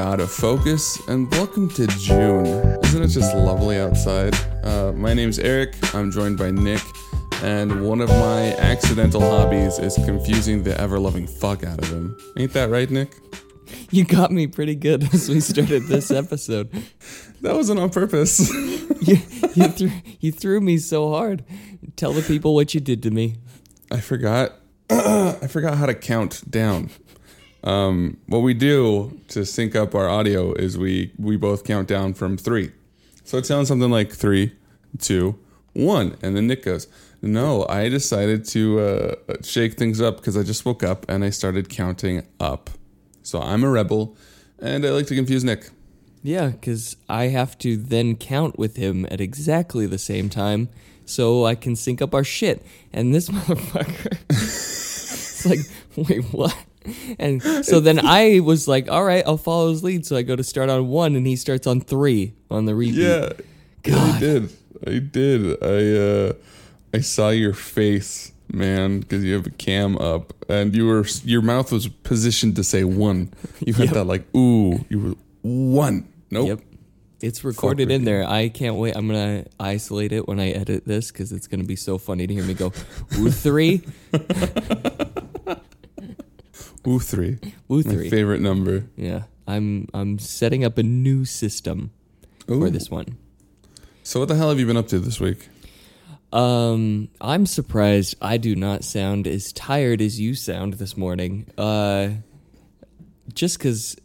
Out of Focus and welcome to June. Isn't it just lovely outside? Uh, my name's Eric. I'm joined by Nick, and one of my accidental hobbies is confusing the ever loving fuck out of him. Ain't that right, Nick? You got me pretty good as we started this episode. That wasn't on purpose. You, you, threw, you threw me so hard. Tell the people what you did to me. I forgot. I forgot how to count down. Um, what we do to sync up our audio is we we both count down from three. So it sounds something like three, two, one, and then Nick goes, "No, I decided to uh, shake things up because I just woke up and I started counting up. So I'm a rebel, and I like to confuse Nick. Yeah, because I have to then count with him at exactly the same time so I can sync up our shit. And this motherfucker, it's like, wait, what? And so then I was like, all right, I'll follow his lead. So I go to start on one, and he starts on three on the repeat. Yeah, yeah, I did. I did. I uh, I saw your face, man, because you have a cam up, and you were your mouth was positioned to say one. You had Yep. that like ooh. You were one. Nope. Yep. It's recorded with in there. I can't wait. I'm gonna isolate it when I edit this because it's gonna be so funny to hear me go, "Ooh three, Ooh three. My three. favorite number. Yeah, I'm I'm setting up a new system Ooh. for this one. So what the hell have you been up to this week? Um, I'm surprised I do not sound as tired as you sound this morning. Uh, just because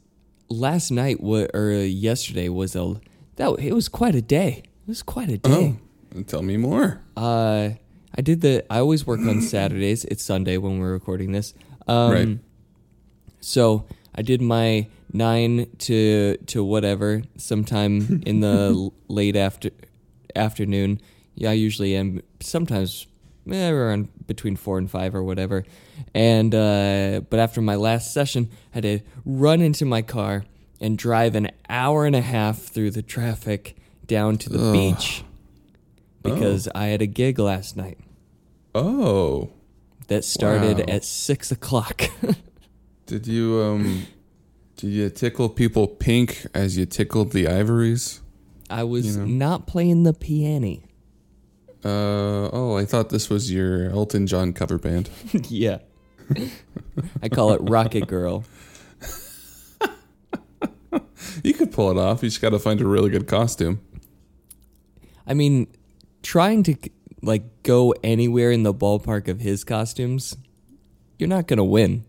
last night wa- or yesterday was a that it was quite a day. It was quite a day. Oh, tell me more. Uh, I did the. I always work on Saturdays. It's Sunday when we're recording this. Um, Right. So I did my nine to to whatever sometime in the late after afternoon. Yeah, I usually am. Sometimes eh, around between four and five or whatever. And uh, but after my last session, I had to run into my car and drive an hour and a half through the traffic down to the Ugh. beach because I had a gig last night Oh, that started Wow. at six o'clock. did you um, did you tickle people pink as you tickled the ivories? I was You know. not playing the piano. Uh oh, I thought this was your Elton John cover band. yeah. I call it Rocket Girl. You could pull it off. You just got to find a really good costume. I mean, trying to like go anywhere in the ballpark of his costumes, you're not gonna win.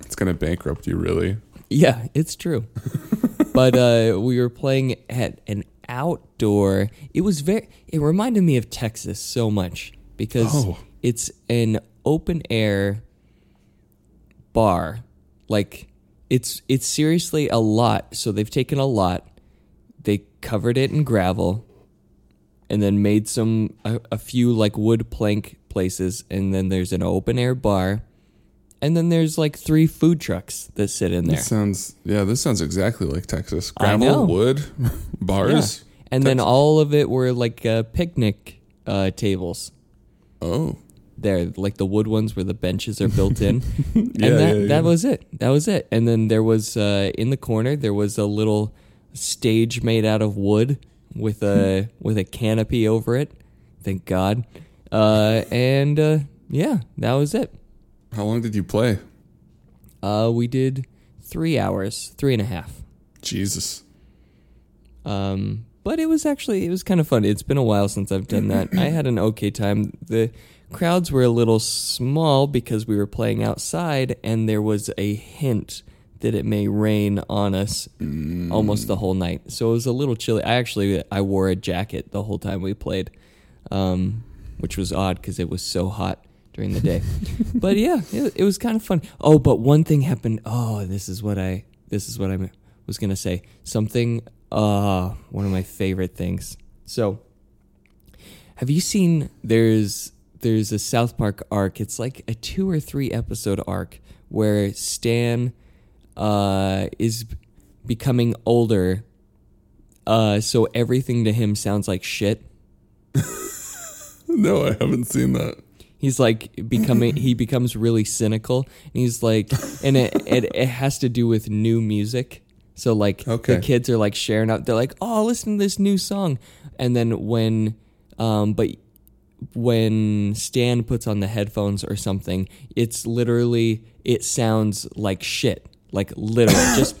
It's gonna bankrupt you, really. Yeah, it's true. but uh, we were playing at an outdoor. It was very. It reminded me of Texas so much because Oh. it's an open air bar. Like it's it's seriously a lot. So they've taken a lot. They covered it in gravel, and then made some a, a few like wood plank places, and then there's an open air bar. And then there's like three food trucks that sit in there. This sounds yeah. This sounds exactly like Texas. Gravel, wood, bars. And then all of it were like uh, picnic uh, tables. Oh, There, like the wood ones where the benches are built in. and Yeah, that, yeah, yeah. that was it. That was it. And then there was uh, in the corner there was a little stage made out of wood with a with a canopy over it. Thank God. Uh, and uh, yeah, that was it. How long did you play? Uh, we did three hours, three and a half. Jesus. Um, but it was actually it was kind of fun. It's been a while since I've done that. I had an okay time. The crowds were a little small because we were playing outside, and there was a hint that it may rain on us almost the whole night. So it was a little chilly. I actually I wore a jacket the whole time we played, um, which was odd because it was so hot during the day. but yeah, it, it was kind of fun. Oh, but one thing happened. Oh, this is what I this is what I was gonna say. Something. Uh, one of my favorite things. So, have you seen? There's there's a South Park arc. It's like a two or three episode arc where Stan uh, is becoming older. Uh, so everything to him sounds like shit. No, I haven't seen that. He's like becoming he becomes really cynical. And he's like and it, it it has to do with new music. So like Okay. the kids are like sharing out they're like, "Oh, listen to this new song." And then when um but when Stan puts on the headphones or something, it's literally it sounds like shit. Like literally just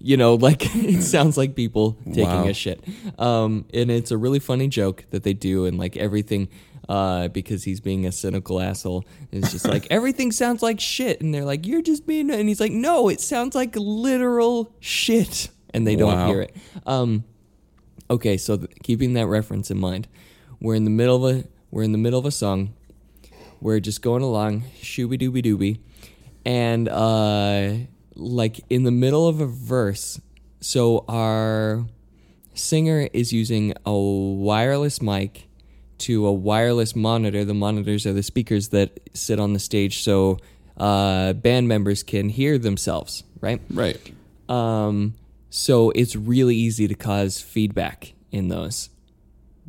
you know, like it sounds like people taking Wow. a shit. Um, and it's a really funny joke that they do, and like everything, uh, because he's being a cynical asshole. It's just like everything sounds like shit, and they're like, "You're just being," and he's like, "No, it sounds like literal shit," and they don't Wow. hear it. Um, okay, so th- keeping that reference in mind, we're in the middle of a we're in the middle of a song. We're just going along, shooby dooby dooby, and uh, like in the middle of a verse. So our singer is using a wireless mic to a wireless monitor. The monitors are the speakers that sit on the stage, so uh, band members can hear themselves. Right. Right. Um, so it's really easy to cause feedback in those,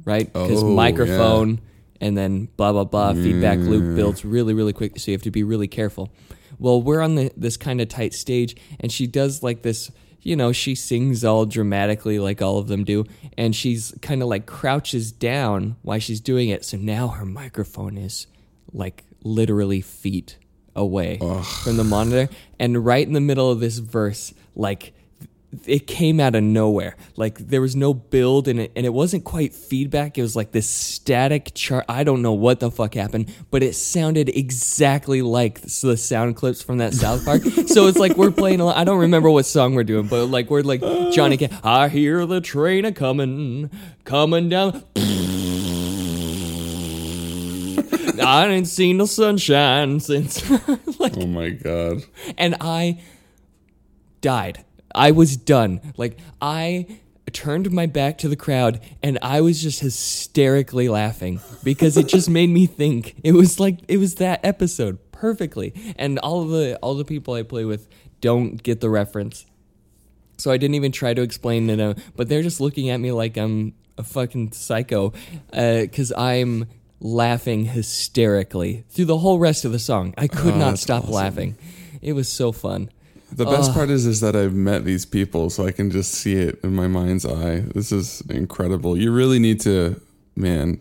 right? Because Oh, microphone and then blah blah blah feedback loop builds really really quick, so you have to be really careful. Well, we're on the, this kind of tight stage, and she does like this. You know, she sings all dramatically like all of them do, and she's kind of like crouches down while she's doing it. So now her microphone is like literally feet away from the monitor. And right in the middle of this verse, like it came out of nowhere. Like there was no build in it, and it wasn't quite feedback. It was like this static chart. I don't know what the fuck happened, but it sounded exactly like the sound clips from that South Park. so it's like we're playing. a- I don't remember what song we're doing, but like we're like Johnny. Ca- I hear the train a coming, coming down. I ain't seen the sunshine since. like, Oh my god. and I died. I was done. Like I turned my back to the crowd and I was just hysterically laughing because it just made me think. It was like it was that episode perfectly. And all of the all the people I play with don't get the reference. So I didn't even try to explain it, uh, but they're just looking at me like I'm a fucking psycho because I'm laughing hysterically through the whole rest of the song. I could Oh, not stop awesome. laughing. It was so fun. The best part is is that I've met these people, so I can just see it in my mind's eye. This is incredible. You really need to, man.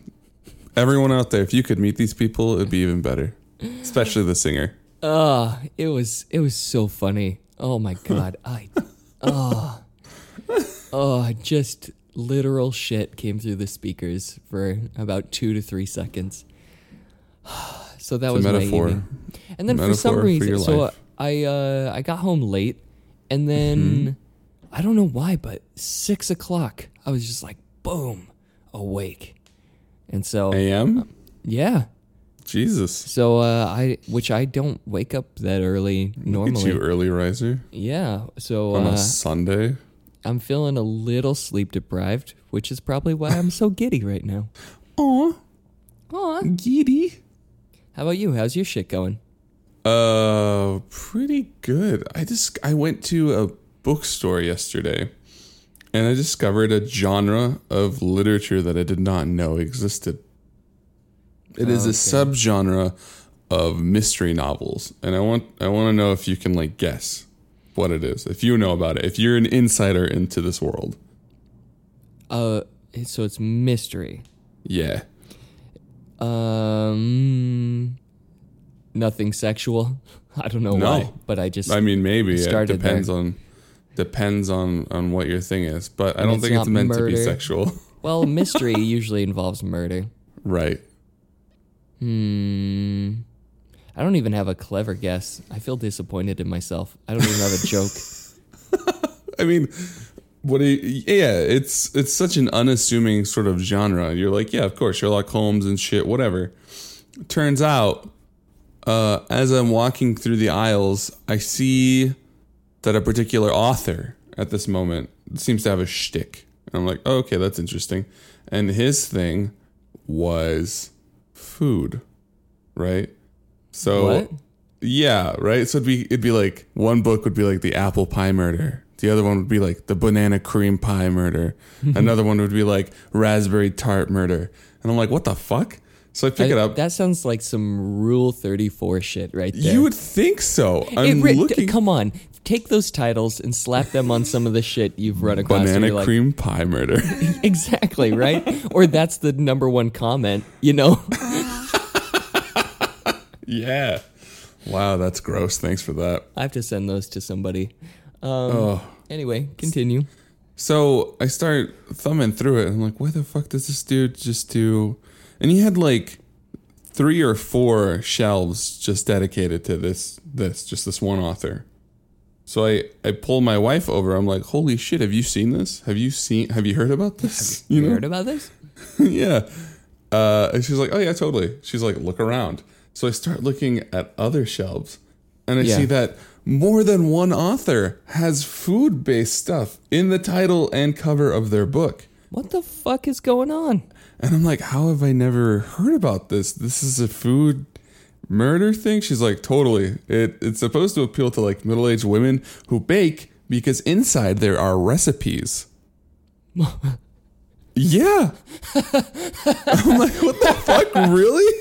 Everyone out there, if you could meet these people, it'd be even better. Especially the singer. Uh, it was it was so funny. Oh my god. I oh oh just literal shit came through the speakers for about two to three seconds. So that It's a was metaphor. And then for some Metaphor for reason, your so life. I uh, I got home late, and then Mm-hmm. I don't know why, but six o'clock, I was just like boom, awake, and so AM? yeah, Jesus. so uh, I which I don't wake up that early normally. you, early riser. Yeah, so On uh, a Sunday. I'm feeling a little sleep deprived, which is probably why I'm so giddy right now. Aw, Aw. giddy. How about you? How's your shit going? Uh, pretty good. I just I went to a bookstore yesterday, and I discovered a genre of literature that I did not know existed. It is a Okay. subgenre of mystery novels, and I want I want to know if you can like guess what it is. If you know about it, if you're an insider into this world, Uh, so it's mystery. yeah. Um, nothing sexual. I don't know No. why, but I just I mean, maybe it depends there. on depends on on what your thing is, but I And don't it's think it's meant to be sexual, well, mystery usually involves murder. right? Hmm. I don't even have a clever guess. I feel disappointed in myself. I don't even have a joke. I mean, what do you, yeah, it's it's such an unassuming sort of genre. You're like, yeah, of course, Sherlock Holmes and shit, whatever. Turns out, uh, as I'm walking through the aisles, I see that a particular author at this moment seems to have a shtick. And I'm like, oh, okay, that's interesting. And his thing was food, right? So What? yeah, right. So it'd be it'd be like one book would be like the apple pie murder. The other one would be like the banana cream pie murder. Another one would be like raspberry tart murder. And I'm like, what the fuck? So I pick it up. That sounds like some Rule 34 shit right there. you would think so. I'm re- looking. Come on. Take those titles and slap them on some of the shit you've run across. Banana like, cream pie murder. Exactly, right? or that's the number one comment, you know? yeah. Wow, that's gross. Thanks for that. I have to send those to somebody. Um, Oh. Anyway, continue. So I start thumbing through it. And I'm like, why the fuck does this dude just do? And he had like three or four shelves just dedicated to this, this, just this one author. So I, I pull my wife over. I'm like, holy shit, have you seen this? Have you seen, have you heard about this? You know? heard about this? yeah. Uh, and she's like, oh, yeah, totally. She's like, look around. So I start looking at other shelves and I Yeah. see that more than one author has food based stuff in the title and cover of their book. What the fuck is going on? And I'm like, how have I never heard about this? This is a food murder thing? She's like, totally. It, it's supposed to appeal to like middle aged women who bake because inside there are recipes. yeah. I'm like, what the fuck? Really?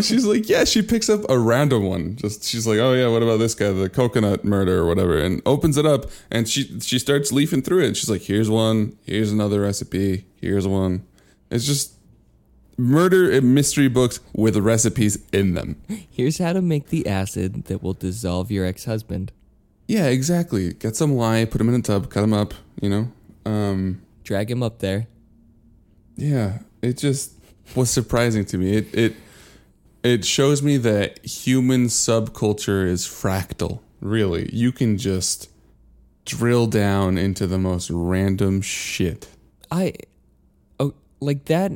And she's like, yeah, she picks up a random one. Just she's like, oh yeah, what about this guy, the coconut murder or whatever, and opens it up and she she starts leafing through it. And she's like, here's one, here's another recipe, here's one. It's just murder and mystery books with recipes in them. Here's how to make the acid that will dissolve your ex husband. Yeah, exactly. Get some lye, put him in a tub, cut him up. You know. Um, Drag him up there. Yeah, it just was surprising to me. It it it shows me that human subculture is fractal. Really, you can just drill down into the most random shit. I, oh, like that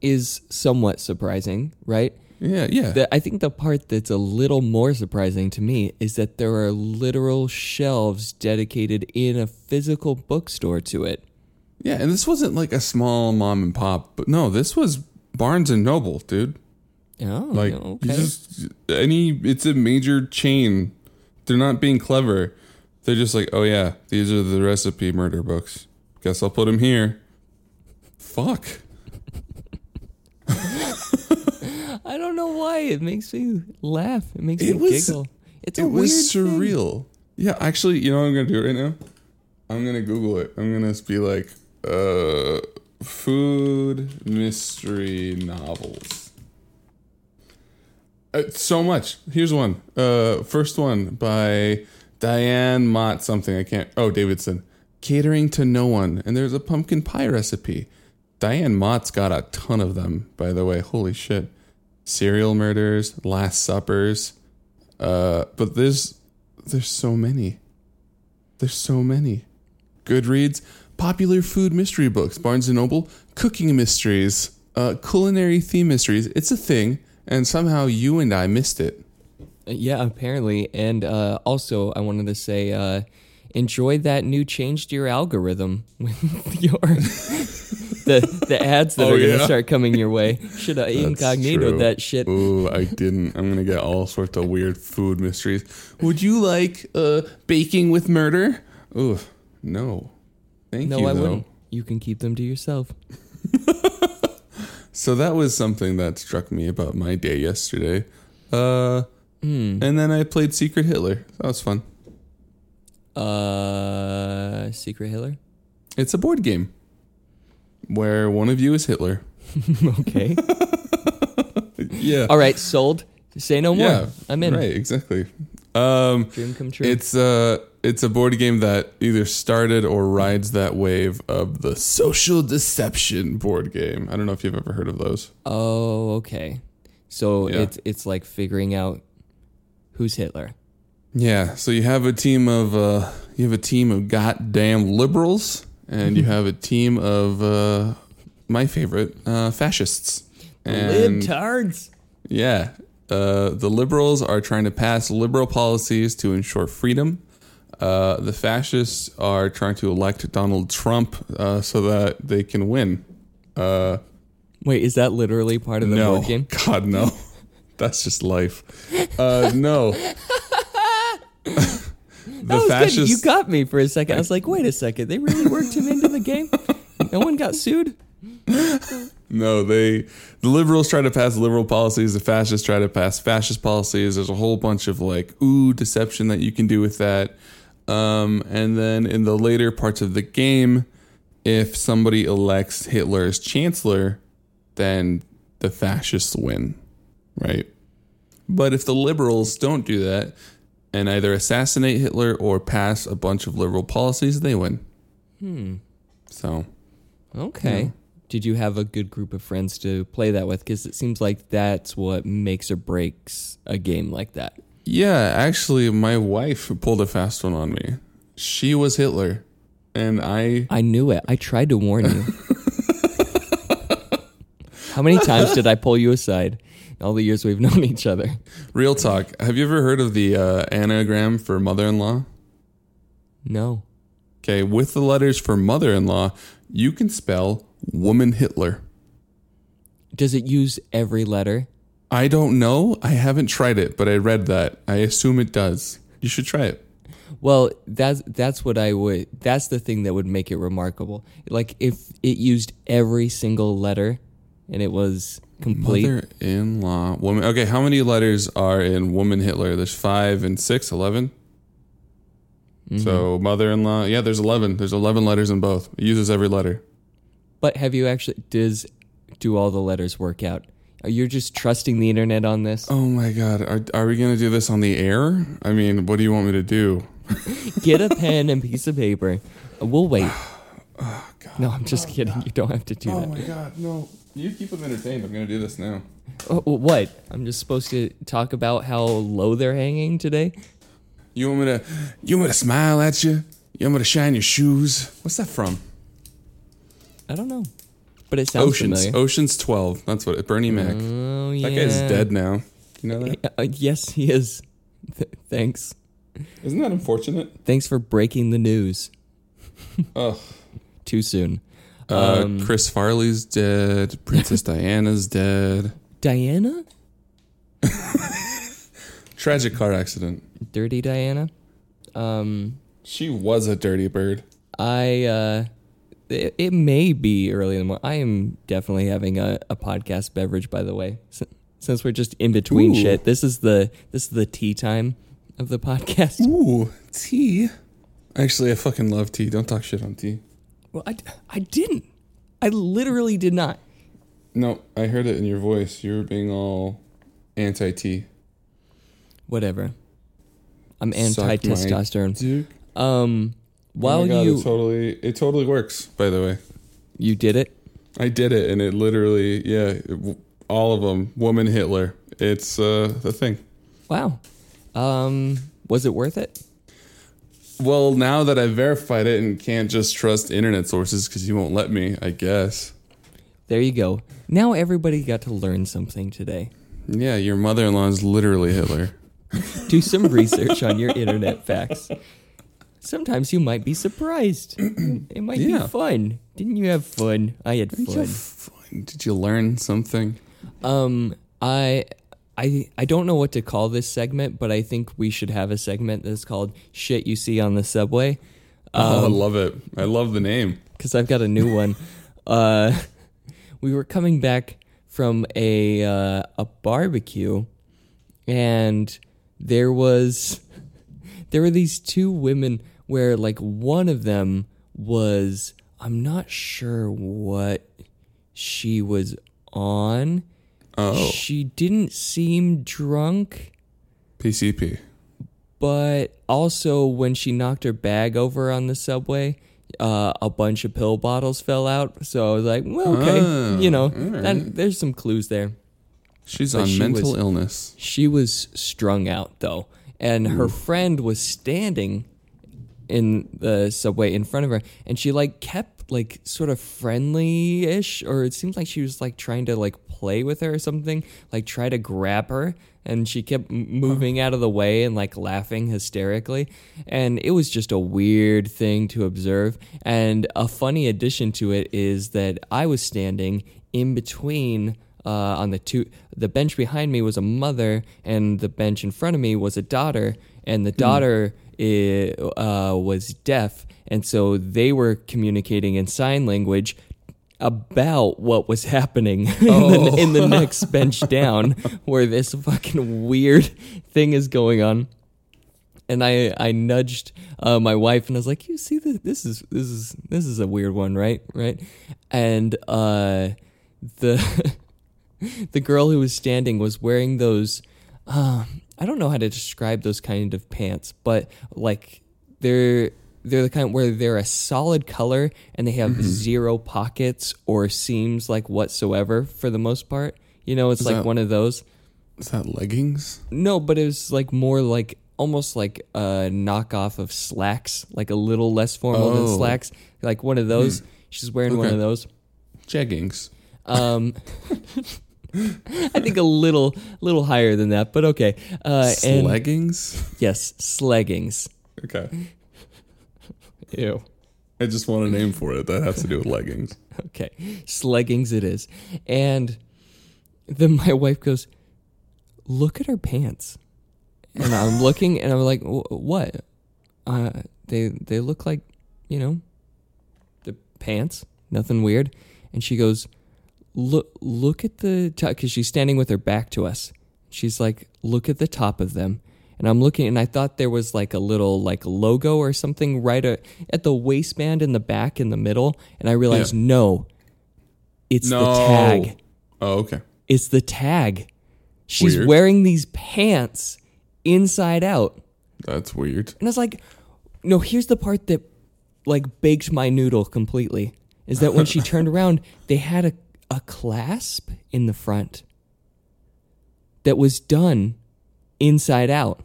is somewhat surprising, right? Yeah, yeah. The, I think the part that's a little more surprising to me is that there are literal shelves dedicated in a physical bookstore to it. yeah, and this wasn't like a small mom and pop, but no, this was Barnes and Noble, dude. Oh, Like okay. just any it's a major chain. They're not being clever. They're just like, "Oh yeah, these are the recipe murder books. Guess I'll put them here." Fuck. I don't know why it makes me laugh. It makes It me was- giggle. It's a it weird was thing. surreal. Yeah, actually, you know what I'm gonna do right now? I'm gonna Google it. I'm gonna be like, uh, food mystery novels. Uh, so much. Here's one. Uh, first one by Diane Mott something. I can't. Oh, Davidson. Catering to no one, and there's a pumpkin pie recipe. Diane Mott's got a ton of them, by the way. Holy shit. Serial murders, Last Suppers. Uh, but there's there's so many. There's so many. Goodreads, popular food mystery books, Barnes and Noble, cooking mysteries, uh, culinary theme mysteries. It's a thing, and somehow you and I missed it. Yeah, apparently. And uh, also, I wanted to say, uh, enjoy that new change to your algorithm with your the the ads that Oh, are going to start coming your way. Should have incognito that shit. Ooh, I didn't. I'm gonna get all sorts of weird food mysteries. Would you like uh, baking with murder? Ooh, no. Thank No, you. No, I though. wouldn't. You can keep them to yourself. So that was something that struck me about my day yesterday. Uh, Hmm. and then I played Secret Hitler. That was fun. Uh, Secret Hitler. It's a board game where one of you is Hitler. okay. Yeah. All right, sold. Say no more. Yeah. I'm in. Right. Exactly. Um, Dream come true. it's uh it's a board game that either started or rides that wave of the social deception board game. I don't know if you've ever heard of those. oh, okay. So Yeah. it's it's like figuring out who's Hitler. Yeah, so you have a team of uh, you have a team of goddamn liberals, and you have a team of uh, my favorite uh, fascists. And Libtards. yeah, uh, the liberals are trying to pass liberal policies to ensure freedom. Uh, the fascists are trying to elect Donald Trump uh, so that they can win. Uh, Wait, is that literally part of the no, board game? God no, that's just life. Uh, no. the That was good. fascists. You got me for a second. I was like, wait a second. They really worked him into the game? No one got sued? No, they the liberals try to pass liberal policies, the fascists try to pass fascist policies. There's a whole bunch of like ooh deception that you can do with that. Um, and then in the later parts of the game, if somebody elects Hitler as chancellor, then the fascists win, right? But if the liberals don't do that and either assassinate Hitler or pass a bunch of liberal policies, they win. Hmm. So Okay. Yeah. Did you have a good group of friends to play that with? Because it seems like that's what makes or breaks a game like that. Yeah, actually, my wife pulled a fast one on me. She was Hitler, and I. I knew it. I tried to warn you. How many times did I pull you aside in all the years we've known each other? Real talk. Have you ever heard of the uh, anagram for mother-in-law? No. Okay, with the letters for mother-in-law, you can spell woman Hitler. Does it use every letter? I don't know. I haven't tried it, but I read that. I assume it does. You should try it. Well, that's that's what I would. That's the thing that would make it remarkable. Like if it used every single letter, and it was complete. Mother-in-law, woman. Okay, how many letters are in woman Hitler? There's five and six, eleven. Mm-hmm. So mother-in-law, yeah, there's eleven. There's eleven letters in both. It uses every letter. But have you actually? Does do all the letters work out? Are just trusting the internet on this? Oh my god, are are we gonna do this on the air? I mean, what do you want me to do? Get a pen and piece of paper. We'll wait. Oh, no, I'm just oh, kidding. You don't have to do oh that. Oh my god, no! You keep them entertained. I'm gonna do this now. Oh, what? I'm just supposed to talk about how low they're hanging today? You want me to? You want me to smile at you? You want me to shine your shoes? What's that from? I don't know, but it sounds Oceans. familiar. Oceans 12. That's what. it. Bernie Mac. Oh yeah. That guy's dead now. You know that? Uh, yes, he is. Th- thanks. Isn't that unfortunate? Thanks for breaking the news Ugh. too soon. Uh, Um, Chris Farley's dead. Princess Diana's dead. Diana? Tragic car accident. Dirty Diana? Um, She was a dirty bird. I, uh, it, it may be early in the morning. I am definitely having a, a podcast beverage, by the way. S- Since we're just in between Ooh. shit, this is the this is the tea time of the podcast. Ooh, tea. Actually, I fucking love tea. Don't talk shit on tea. Well, I, I didn't. I literally did not. No, I heard it in your voice. You were being all anti tea. Whatever. I'm anti testosterone. Um, while my God, you it totally it totally works. By the way, you did it, I did it, and it literally yeah, it, all of them. Woman Hitler. It's uh the thing. wow. Um, was it worth it? Well, now that I've verified it and can't just trust internet sources because you won't let me, I guess. There you go. Now everybody got to learn something today. Yeah, your mother-in-law is literally Hitler. Do some research on your internet facts. Sometimes you might be surprised. It might Yeah. be fun. Didn't you have fun? I had fun. Did you learn something? Um, I, I, I don't know what to call this segment, but I think we should have a segment that's called "Shit You See on the Subway." oh, I love it. I love the name. because I've got a new one. Uh, we were coming back from a uh, a barbecue, and there was there were these two women where like one of them was I'm not sure what she was on. Oh, She didn't seem drunk. PCP. but also when she knocked her bag over on the subway uh, a bunch of pill bottles fell out. So i was like well okay Oh, you know all that, there's some clues there. She's But on she mental was- illness. she was strung out though. And her friend was standing in the subway in front of her and she like kept like sort of friendly-ish or it seemed like she was like trying to like play with her or something like try to grab her and she kept moving out of the way and like laughing hysterically and it was just a weird thing to observe and a funny addition to it is that i was standing in between uh, on the two the bench behind me was a mother and the bench in front of me was a daughter and the daughter i- uh, was deaf and so they were communicating in sign language about what was happening in, the, in the next bench down where this fucking weird thing is going on and I I nudged uh, my wife and I was like, "You see this? This is this is this is a weird one, right? Right?" And uh, the the girl who was standing was wearing those. Uh, I don't know how to describe those kind of pants, but like they're they're the kind where they're a solid color and they have zero pockets or seams like whatsoever for the most part. You know, it's Is like that- one of those. Is that leggings? No, but it was like more like almost like a knockoff of slacks, like a little less formal than Oh. slacks, like one of those. She's wearing one of those. Jeggings. Um, I think a little, little higher than that, but okay. Uh, and Leggings? yes, sleggings. Okay. Ew. I just want a name for it that has to do with leggings. Okay, sleggings it is. And then my wife goes, "Look at her pants." And I'm looking, and I'm like, "Wh- "What?" Uh, they they look like, you know, the pants. Nothing weird. And she goes, "Look look at the top," because she's standing with her back to us. She's like, "Look at the top of them." And I'm looking, and I thought there was like a little like logo or something right at, at the waistband in the back in the middle, and I realized Yeah. no, it's no. the tag. Oh, okay. It's the tag. She's Weird. wearing these pants inside out. That's weird. And I was like, no, here's the part that like baked my noodle completely. Is that when she turned around, they had a, a clasp in the front that was done inside out.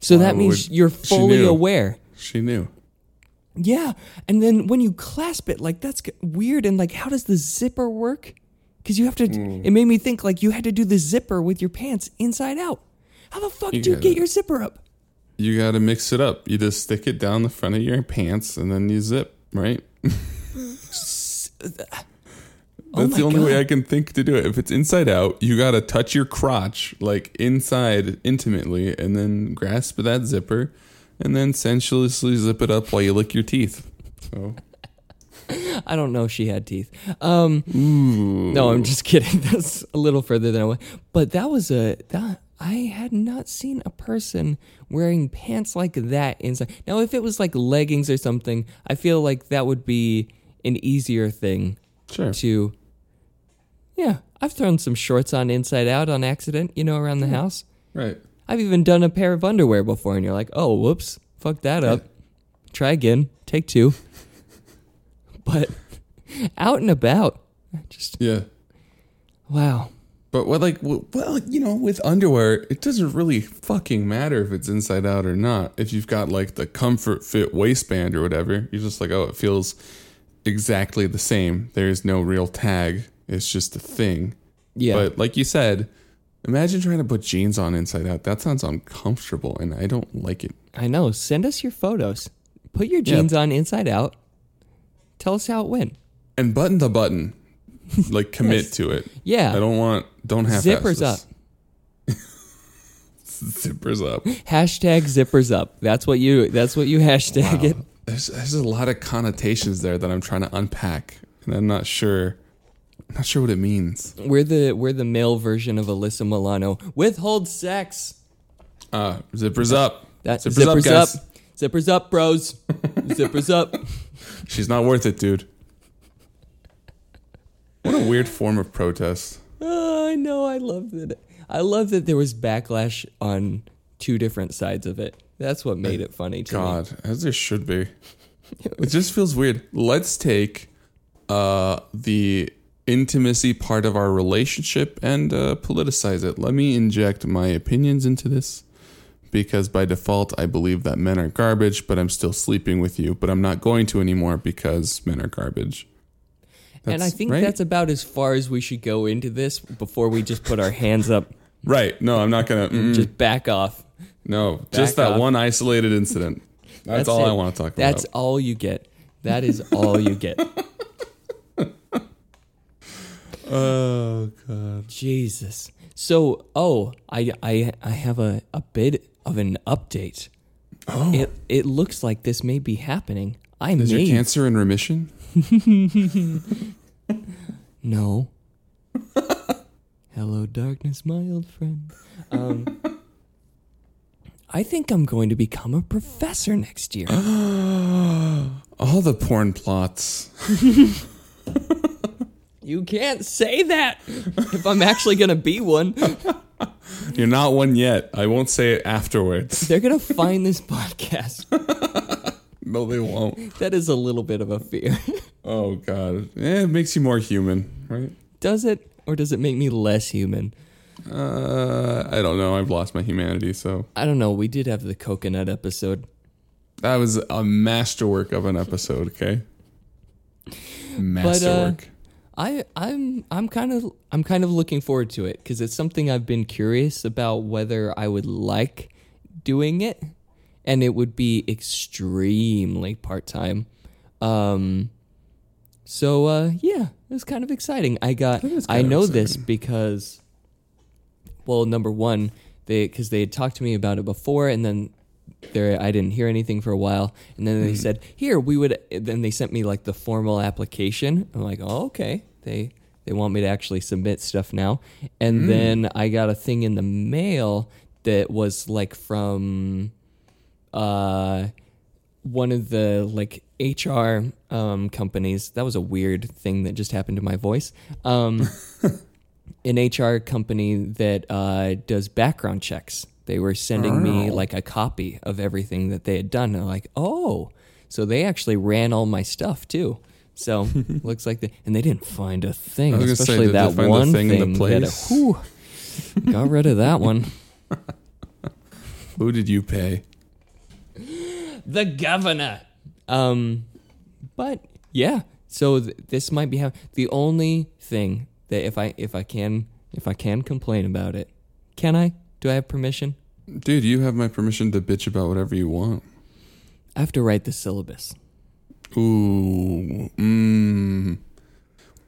So that means would- you're she fully knew. aware. She knew. Yeah. And then when you clasp it, like that's g- weird. And like, how does the zipper work? Because you have to, mm. it made me think like you had to do the zipper with your pants inside out. How the fuck do you gotta- get your zipper up? You got to mix it up. You just stick it down the front of your pants and then you zip, right? Oh That's my the only way I can think to do it. If it's inside out, you got to touch your crotch like inside intimately and then grasp that zipper and then sensuously zip it up while you lick your teeth. So, I don't know if she had teeth. Um, no, I'm just kidding. That's a little further than I went. But that was a, that, I had not seen a person wearing pants like that inside. Now, if it was like leggings or something, I feel like that would be an easier thing Sure. to yeah i've thrown some shorts on inside out on accident you know around the house Right. i've even done a pair of underwear before and you're like oh whoops fuck that up try again take two but out and about just Yeah. wow But what, like, well, you know, with underwear, it doesn't really fucking matter if it's inside out or not. If you've got like the comfort fit waistband or whatever, you're just like, oh, it feels exactly the same. There's no real tag. It's just a thing. yeah But like you said, imagine trying to put jeans on inside out. That sounds uncomfortable, and I don't like it. i know send us your photos put your Yeah. jeans on inside out tell us how it went And button the button, like commit Yes. to it. yeah I don't want. Don't have zippers up zippers up. hashtag zippers up that's what you that's what you hashtag it There's, there's a lot of connotations there that I'm trying to unpack, and I'm not sure. Not sure what it means. We're the we're the male version of Alyssa Milano. Withhold sex. Uh, zippers up. That zippers, zippers, up, up, Zippers up, bros. zippers up. She's not worth it, dude. What a weird form of protest. Oh, I know. I love that. I love that there was backlash on two different sides of it. That's what made it funny to me. God, as there should be. It just feels weird. Let's take uh, the intimacy part of our relationship and uh, politicize it. Let me inject my opinions into this because by default, I believe that men are garbage, but I'm still sleeping with you. But I'm not going to anymore because men are garbage. and I think right? that's about as far as we should go into this before we just put our hands up, right. No, I'm not gonna. mm, just back off. no, just that off. one isolated incident. That's, That's all I want to talk about. That's all you get. That is all you get. Oh God. Jesus. So, oh, I I I have a a bit of an update. Oh. It it looks like this may be happening. I Is may your cancer in remission? no. Hello, darkness, my old friend. Um, I think I'm going to become a professor next year. All the porn plots. you can't say that if I'm actually going to be one. You're not one yet. I won't say it afterwards. They're going to find this podcast. No, they won't. That is a little bit of a fear. Oh god. Eh, it makes you more human, right? Does it? Or does it make me less human? Uh, I don't know. I've lost my humanity, so I don't know. We did have the coconut episode. that was a masterwork of an episode. Okay, masterwork. I I'm I'm kind of I'm kind of looking forward to it because it's something I've been curious about whether I would like doing it, and it would be extremely part time. Um, so uh, yeah, it's kind of exciting. I got I know this because, well, number one, they because they had talked to me about it before, and then there I didn't hear anything for a while, and then they Mm-hmm. said, "Here, we would." Then they sent me like the formal application. I'm like, "Oh, okay." They they want me to actually submit stuff now, and Mm. then I got a thing in the mail that was like from, uh, one of the like HR um, companies. That was a weird thing that just happened to my voice. Um, an HR company that uh, does background checks. They were sending me like a copy of everything that they had done. And I'm like, oh, so they actually ran all my stuff too. So looks like they and they didn't find a thing, I was gonna say, especially did they that find the one thing in the that- place? whew, got rid of that one. Who did you pay? the governor. Um, but yeah, so th- this might be how the only thing that if I if I can if I can complain about it, can I? Do I have permission? Dude, you have my permission to bitch about whatever you want. I have to write the syllabus. Ooh, mmm.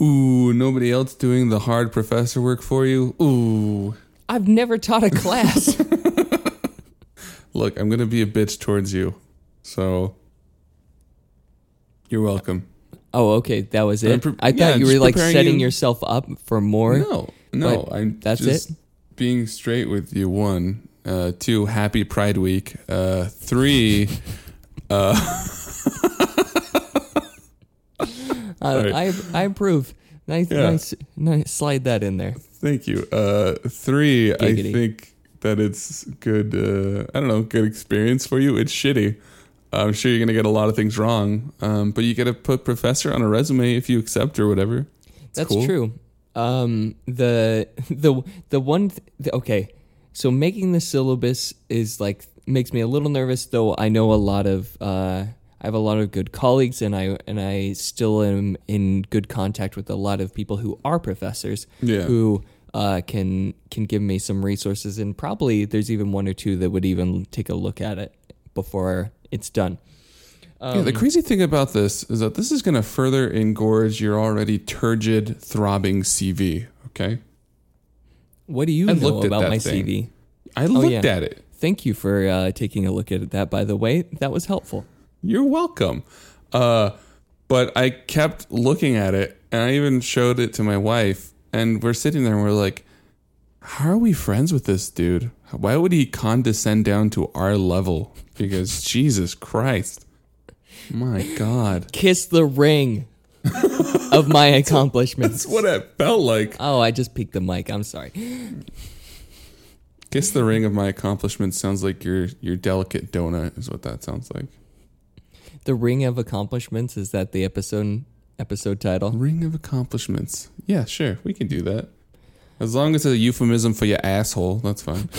Ooh, nobody else doing the hard professor work for you? Ooh. I've never taught a class. Look, I'm going to be a bitch towards you. So, you're welcome. oh, okay, that was it. Pre- I thought yeah, you were like setting you- yourself up for more. No, no, I'm that's just it? Being straight with you. One, uh, two, happy Pride Week. Uh, three, uh, Right. I I approve. Nice, Yeah. nice, nice. Slide that in there. thank you. Uh, three, Giggity. I think that it's good. Uh, I don't know, good experience for you. It's shitty. I'm sure you're gonna get a lot of things wrong, um, but you got to put professor on a resume if you accept or whatever. It's That's cool. true. Um, the the the one th- okay, so making the syllabus is like makes me a little nervous. Though I know a lot of uh, I have a lot of good colleagues, and I and I still am in good contact with a lot of people who are professors Yeah. who uh, can can give me some resources, and probably there's even one or two that would even take a look at it before it's done. Yeah, Um, the crazy thing about this is that this is going to further engorge your already turgid, throbbing CV. Okay, What do you I know at about my thing. CV? I looked Oh, yeah. at it. Thank you for uh, taking a look at that. By the way, that was helpful. You're welcome. Uh, but I kept looking at it, and I even showed it to my wife, and we're sitting there, and we're like, "How are we friends with this dude? Why would he condescend down to our level? Because Jesus Christ, my God, kiss the ring of my accomplishments. that's what it felt like." Oh, I just peaked the mic. I'm sorry. Kiss the ring of my accomplishments sounds like your your delicate donut is what that sounds like. The ring of accomplishments is that the episode episode title? Ring of accomplishments. Yeah, sure, we can do that. As long as it's a euphemism for your asshole, that's fine.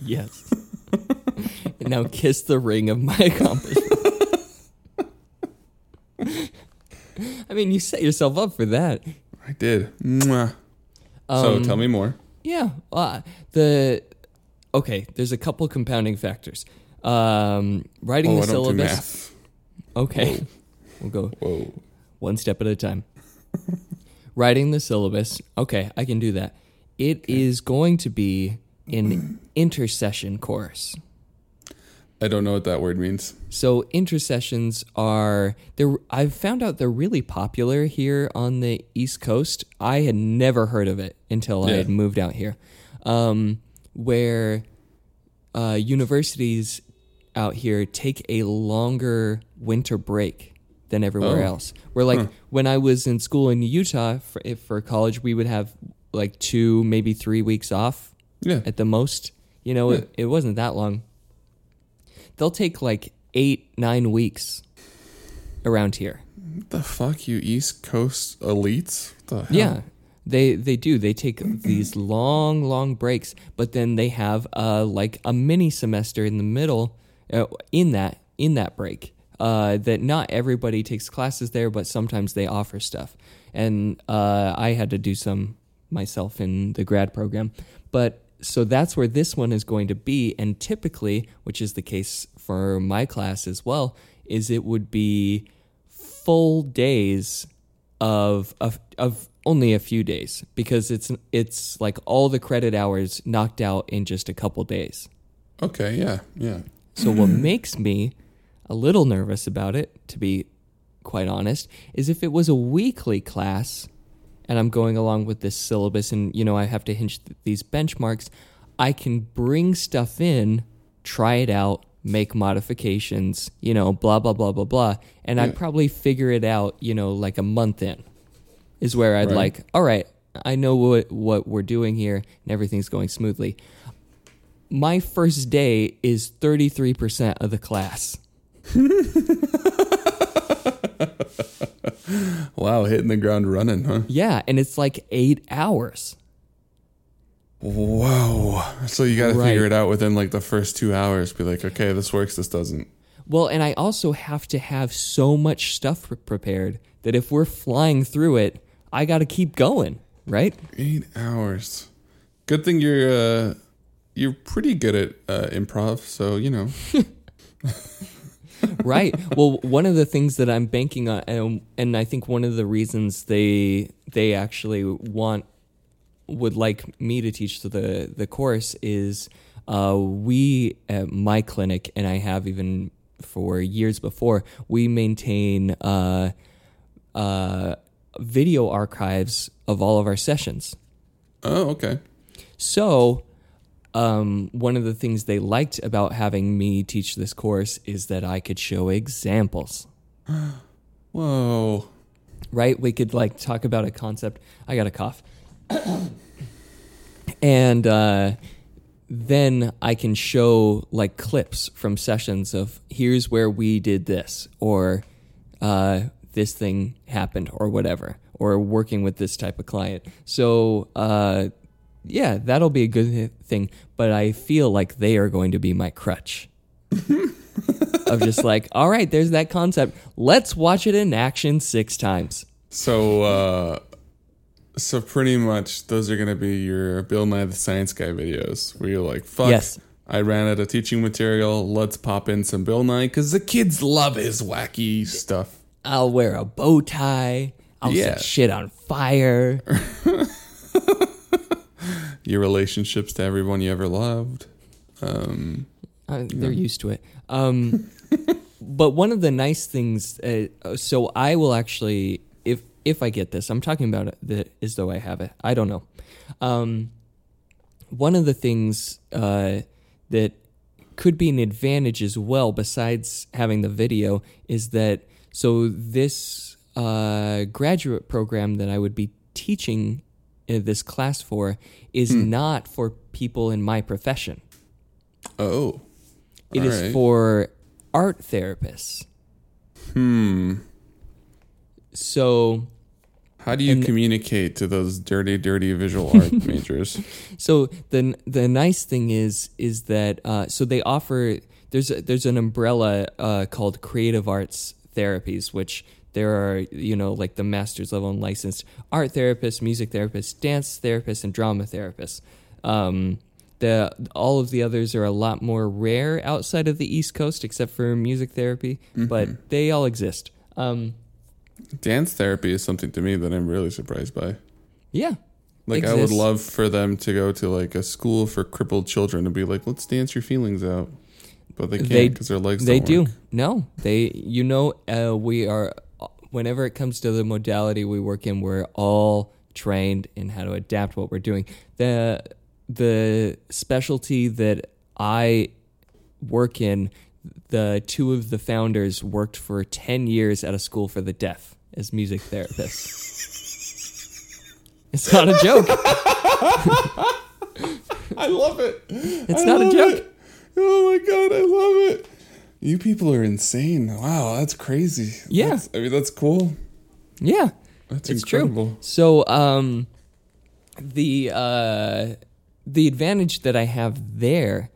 Yes. now kiss the ring of my accomplishments. I mean, you set yourself up for that. I did. Mwah. so Um, tell me more. Yeah. Uh, the okay. There's a couple compounding factors. Um, writing Oh, the I don't do syllabus. math. Okay. We'll go Whoa. one step at a time. Writing the syllabus. Okay, I can do that. It is going to be an intersession course. I don't know what that word means. So intersessions are they're I've found out they're really popular here on the East Coast. I had never heard of it until I had moved out here. Um, where uh, universities out here take a longer winter break than everywhere Oh. else. Where like when I was in school in Utah for, for college, we would have like two, maybe three weeks off Yeah. at the most. You know, Yeah. it, it wasn't that long. They'll take like eight, nine weeks around here. What the fuck, you East Coast elites? What the hell? Yeah, they they do. They take these long, long breaks, but then they have uh like a mini semester in the middle, uh, in that in that break. Uh, that not everybody takes classes there, but sometimes they offer stuff. And uh, I had to do some myself in the grad program, but so that's where this one is going to be. And typically, which is the case for my class as well, is it would be full days of of of only a few days because it's it's like all the credit hours knocked out in just a couple days. Okay, yeah, yeah. So what makes me a little nervous about it, to be quite honest, is if it was a weekly class and I'm going along with this syllabus and you know I have to hinge th- these benchmarks, I can bring stuff in, try it out, make modifications, you know, blah blah blah blah blah, and I'd probably figure it out, you know, like a month in. Is where I'd Right. like, all right, I know what what we're doing here and everything's going smoothly. My first day is 33% of the class. Wow, hitting the ground running, huh? Yeah, and it's like 8 hours. Whoa. So you got to Right. figure it out within like the first two hours. Be like, okay, this works, this doesn't. Well, and I also have to have so much stuff prepared that if we're flying through it, I got to keep going, right? Eight hours. Good thing you're uh, you're pretty good at uh, improv, so you know. right. Well, one of the things that I'm banking on, and, and I think one of the reasons they they actually want would like me to teach the the course is uh, we at my clinic, and I have even for years before, we maintain uh, uh, video archives of all of our sessions. Oh, okay. So, um, one of the things they liked about having me teach this course is that I could show examples. Whoa. Right? We could like talk about a concept. I got a cough. and uh, then I can show like clips from sessions of here's where we did this, or uh, this thing happened, or whatever, or working with this type of client. So, uh, yeah, that'll be a good thing. But I feel like they are going to be my crutch. of just like, all right, there's that concept. Let's watch it in action six times. So, uh, so pretty much those are gonna be your Bill Nye the Science Guy videos, where you're like, "Fuck, Yes. I ran out of teaching material. Let's pop in some Bill Nye because the kids love his wacky stuff." I'll wear a bow tie. I'll Yeah. set shit on fire. Your relationships to everyone you ever loved. Um, Uh, they're used to it. Um, but one of the nice things, uh, so I will actually, if if I get this, I'm talking about it that as though I have it. I don't know. Um, one of the things uh, that could be an advantage as well, besides having the video, is that so this uh, graduate program that I would be teaching this class for is not for people in my profession. oh, It is for art therapists. hmm. So, How do you And- communicate to those dirty, dirty visual art majors? so the the nice thing is is that uh, so they offer there's a, there's an umbrella uh, called Creative Arts Therapies, which there are you know like the master's level and licensed art therapists, music therapists, dance therapists, and drama therapists. Um, the all of the others are a lot more rare outside of the East Coast, except for music therapy, but they all exist. Um, Dance therapy is something to me that I'm really surprised by. yeah, Like I would love for them to go to like a school for crippled children and be like, let's dance your feelings out. but they can't because their legs. They do. work. No, they. You know, uh, we are. Whenever it comes to the modality we work in, we're all trained in how to adapt what we're doing. the The specialty that I work in, the two of the founders worked for ten years at a school for the deaf as music therapists. it's not a joke. I love it. It's I not a joke. it. Oh my god, I love it. You people are insane. Wow, that's crazy. Yeah. That's- I mean that's cool. Yeah. That's it's incredible. true. So um, the uh, the advantage that I have there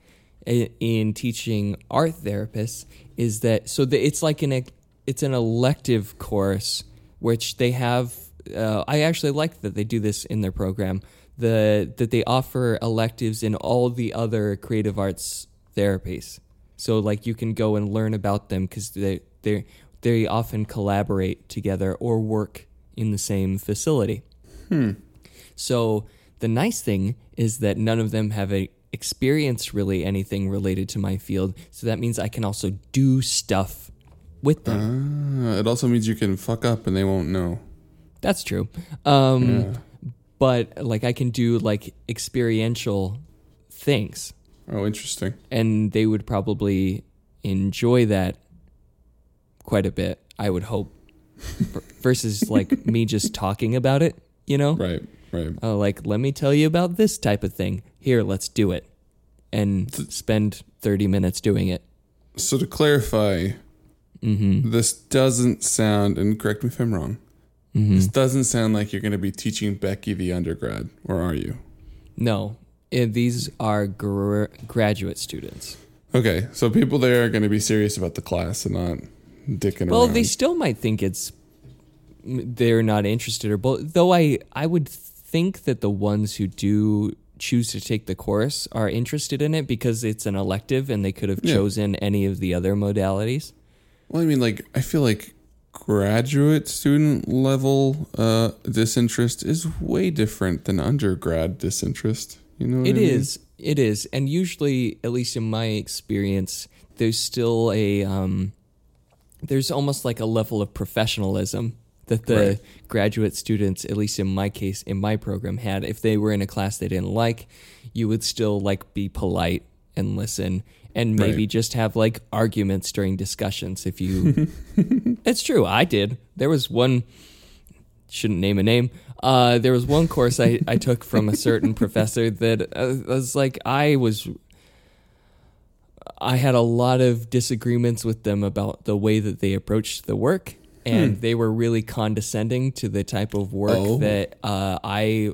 in teaching art therapists is that so the, it's like an it's an elective course which they have. Uh, I actually like that they do this in their program. The that they offer electives in all the other creative arts therapies. So like you can go and learn about them because they they they often collaborate together or work in the same facility. So the nice thing is that none of them have a experienced really anything related to my field. So that means I can also do stuff with them. Ah, it also means you can fuck up and they won't know. That's true. Um, Yeah. But like I can do like experiential things, Oh, interesting. and they would probably enjoy that quite a bit. I would hope, versus like me just talking about it. You know, Right, right. oh, like let me tell you about this type of thing. Here, let's do it, and spend thirty minutes doing it. So to clarify, Mm-hmm. this doesn't sound, and correct me if I'm wrong, Mm-hmm. this doesn't sound like you're going to be teaching Becky the undergrad, or are you? No, eh, these are gr- graduate students. Okay, so people there are going to be serious about the class and not dicking Well, around. Well, they still might think it's they're not interested or both. Though I I would think that the ones who do choose to take the course are interested in it because it's an elective and they could have Yeah. chosen any of the other modalities. Well, I mean, like, I feel like graduate student level uh, disinterest is way different than undergrad disinterest. You know, It I mean? is. It is. And usually, at least in my experience, there's still a um, there's almost like a level of professionalism that the Right. graduate students, at least in my case, in my program, had. If they were in a class they didn't like, you would still like be polite and listen and maybe Right. just have like arguments during discussions if you it's true i did there was one shouldn't name a name. Uh, there was one course I, I took from a certain professor that uh, was like I was. I had a lot of disagreements with them about the way that they approached the work, and they were really condescending to the type of work Oh. that uh, I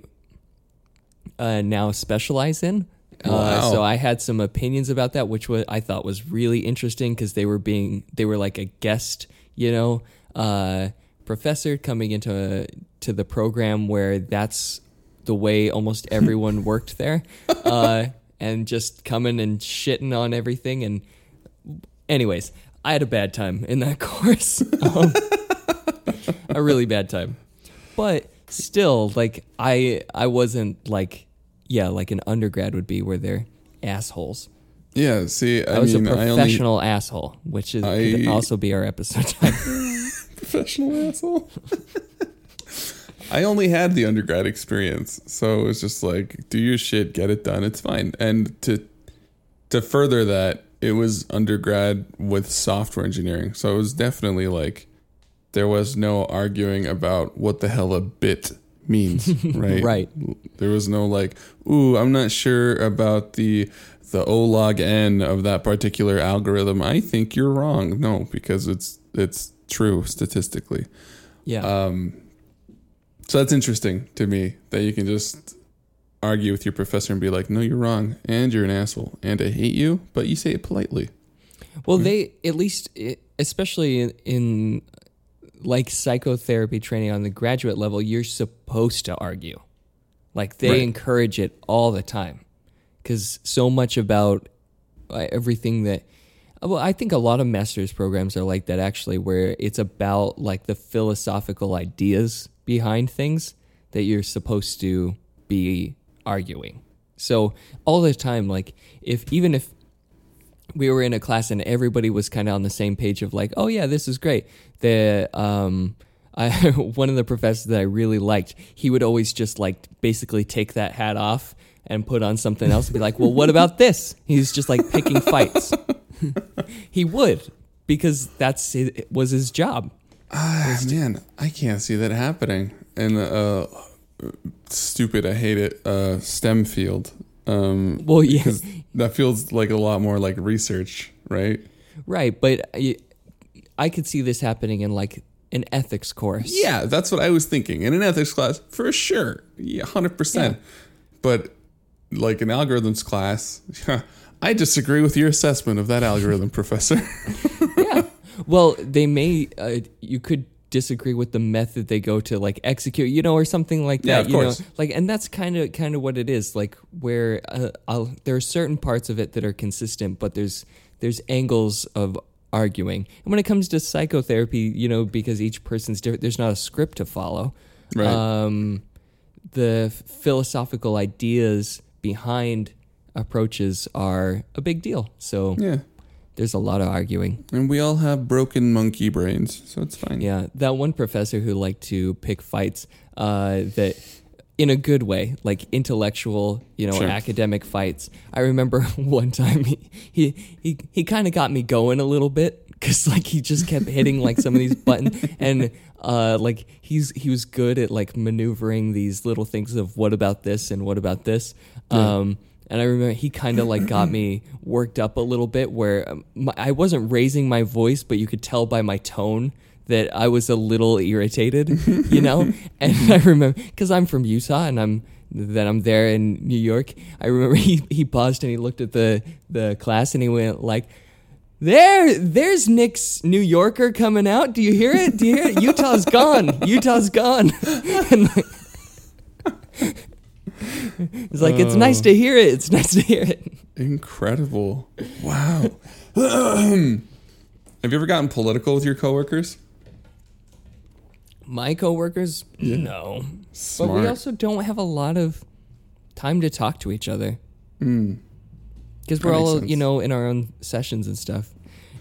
uh, now specialize in. Uh, Wow. so I had some opinions about that, which was I thought was really interesting because they were being they were like a guest, you know, uh, professor coming into to the program where that's the way almost everyone worked there, uh, and just coming and shitting on everything. And anyways, I had a bad time in that course, um, a really bad time, but still, like I I wasn't like yeah like an undergrad would be where they're assholes. Yeah, see, I, I, was mean, a I only professional asshole, which is could also be our episode. professional asshole. I only had the undergrad experience, so it was just like, do your shit, get it done, it's fine. And to to further that, it was undergrad with software engineering, so it was definitely like there was no arguing about what the hell a bit means, right? Right. There was no like, ooh, I'm not sure about the the O log n of that particular algorithm. I think you're wrong. No, because it's it's true statistically. Yeah. Um, so that's interesting to me that you can just argue with your professor and be like, "No, you're wrong, and you're an asshole, and I hate you," but you say it politely. Well, they at least, especially in, in like psychotherapy training on the graduate level, you're supposed to argue. Like they Right. encourage it all the time, because so much about uh, everything that. Well, I think a lot of master's programs are like that actually, where it's about like the philosophical ideas behind things that you're supposed to be arguing. So all the time, like if even if we were in a class and everybody was kind of on the same page of like, oh yeah, this is great. The um, I, one of the professors that I really liked, he would always just like basically take that hat off and put on something else and be like, well, what about this? He's just like picking fights. He would because that's it was his job. Ah, man, I can't see that happening in the uh, stupid. I hate it. Uh, STEM field. Um, Well, yeah. that feels like a lot more like research, right? Right, but I, I could see this happening in like an ethics course. Yeah, that's what I was thinking. In an ethics class, for sure, yeah, hundred percent. But like an algorithms class, I disagree with your assessment of that algorithm, professor. yeah. Well, they may. Uh, you could disagree with the method they go to like execute, you know, or something like that. Yeah, of you course. know, like, and that's kind of kind of what it is. Like, where uh, there are certain parts of it that are consistent, but there's there's angles of arguing. And when it comes to psychotherapy, you know, because each person's different, there's not a script to follow. Right. Um, the philosophical ideas behind approaches are a big deal. So yeah, there's a lot of arguing. and we all have broken monkey brains, so it's fine. Yeah, that one professor who liked to pick fights uh, that in a good way, like intellectual, you know, Sure. academic fights. I remember one time he he he, he kind of got me going a little bit because like he just kept hitting like some of these buttons and uh, like he's he was good at like maneuvering these little things of what about this and what about this. Um, and I remember he kind of like got me worked up a little bit where um, my, I wasn't raising my voice, but you could tell by my tone that I was a little irritated, you know? and I remember, because I'm from Utah and I'm, that I'm there in New York, I remember he, he paused and he looked at the, the class and he went like, there, there's Nick's New Yorker coming out. Do you hear it? Do you hear it? Utah's gone. Utah's gone. and like, it's like it's nice to hear it. It's nice to hear it. Incredible! Wow. have you ever gotten political with your coworkers? My coworkers, no, but we also don't have a lot of time to talk to each other Mm. because we're all sense. you know in our own sessions and stuff.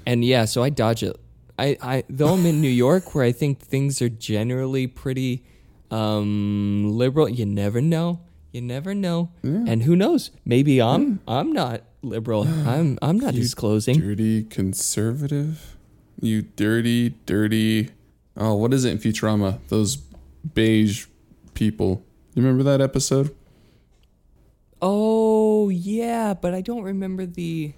And yeah, so I dodge it. I, I though I'm in New York where I think things are generally pretty um, liberal. You never know. You never know. And who knows? Maybe I'm I'm not liberal. I'm I'm not disclosing. Dirty conservative. You dirty, dirty. Oh, what is it in Futurama? Those beige people. You remember that episode? Oh yeah, but I don't remember the.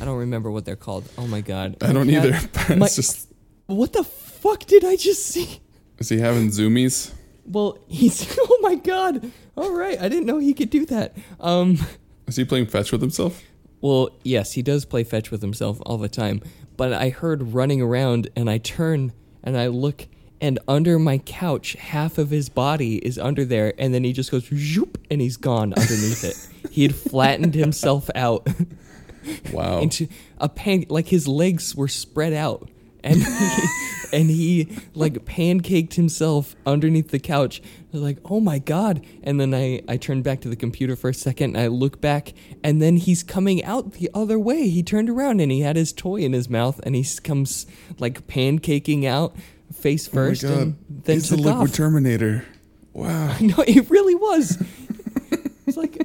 I don't remember what they're called. Oh my god. I don't either. But my- it's just. What the fuck did I just see? Is he having zoomies? Well, he's. Oh my god. All right, I didn't know he could do that. Um. Is he playing fetch with himself? Well, yes, he does play fetch with himself all the time. But I heard running around, and I turn and I look, and under my couch, half of his body is under there, and then he just goes zoop, and he's gone underneath it. He had flattened himself out Wow. into a pan, like his legs were spread out, and he, and he like pancaked himself underneath the couch. I was like, oh my god! And then I I turned back to the computer for a second, and I look back, and then he's coming out the other way. He turned around and he had his toy in his mouth, and he comes like pancaking out face first, oh my god. and then He's the liquid off. Terminator. Wow. No, it really was. it's like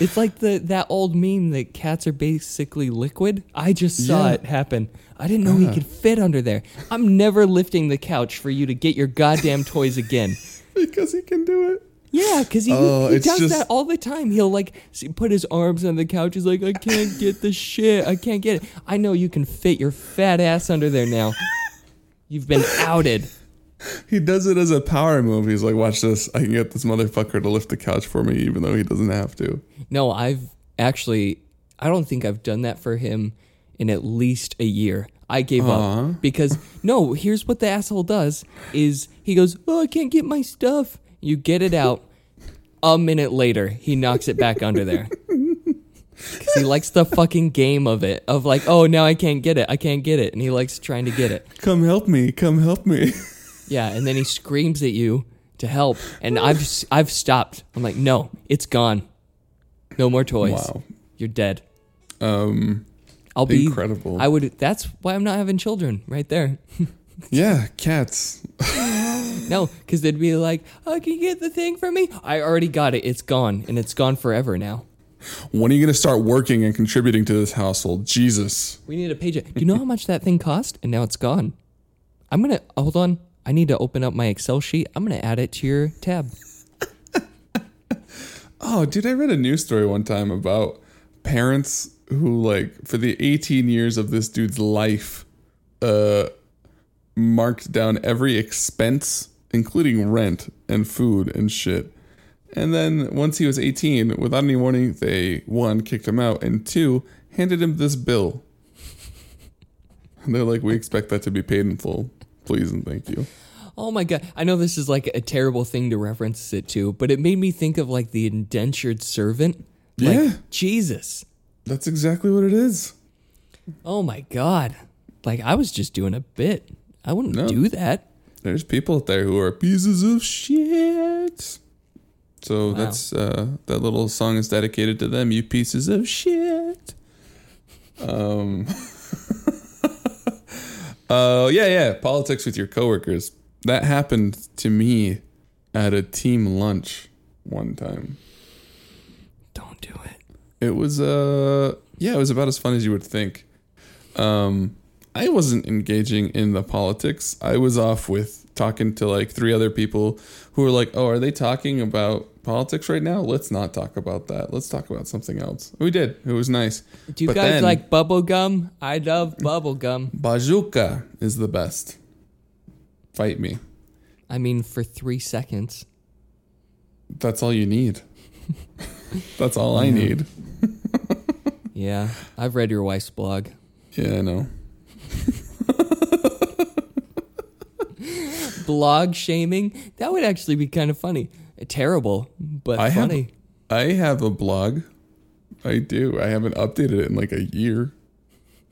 it's like the that old meme that cats are basically liquid. I just saw Yeah. it happen. I didn't know he Ah. could fit under there. I'm never lifting the couch for you to get your goddamn toys again. Because he can do it. Yeah, because he, Oh, he does just- that all the time. He'll like put his arms on the couch. He's like, I can't get the shit. I can't get it. I know you can fit your fat ass under there now. You've been outed. He does it as a power move. He's like, watch this. I can get this motherfucker to lift the couch for me, even though he doesn't have to. No, I've actually, I don't think I've done that for him in at least a year. I gave up because no. Here's what the asshole does: is he goes, "Oh, I can't get my stuff." You get it out. A minute later, he knocks it back under there. Because he likes the fucking game of it, of like, oh, now I can't get it, I can't get it, and he likes trying to get it. Come help me. Come help me. Yeah, and then he screams at you to help, and I've I've stopped. I'm like, no, it's gone. No more toys. Wow. You're dead. Um, I'll be Incredible. I would. That's why I'm not having children. Right there. yeah, cats. no, because they'd be like, "Oh, can you get the thing for me?" I already got it. It's gone, and it's gone forever now. When are you going to start working and contributing to this household? Jesus. We need a page it. Do you know how much that thing cost? And now it's gone. I'm gonna hold on. I need to open up my Excel sheet. I'm gonna add it to your tab. Oh, dude, I read a news story one time about parents who, like, for the 18 years of this dude's life, uh, marked down every expense, including rent and food and shit. And then once he was 18, without any warning, they one kicked him out, and two handed him this bill. And they're like, "We expect that to be paid in full, please and thank you." Oh my god! I know this is like a terrible thing to reference it to, but it made me think of like the indentured servant. Like, Yeah. Jesus. That's exactly what it is. Oh my god. Like I was just doing a bit. I wouldn't No. do that. There's people out there who are pieces of shit. So Wow. that's uh, that little song is dedicated to them. You pieces of shit. Um. Oh yeah, yeah. Politics with your coworkers. That happened to me at a team lunch one time. Don't do it. It was uh yeah, it was about as fun as you would think. Um I wasn't engaging in the politics. I was off with talking to like three other people who were like, "Oh, are they talking about politics right now? Let's not talk about that. Let's talk about something else." We did. It was nice. Do you But guys then- like bubble gum? I love bubble gum. Bazooka is the best. Fight me. I mean, for three seconds. That's all you need. That's all I need. Yeah, I've read your wife's blog. Yeah, I know. Blog shaming? That would actually be kind of funny. Terrible, but I have funny. I have a blog. I do. I haven't updated it in like a year,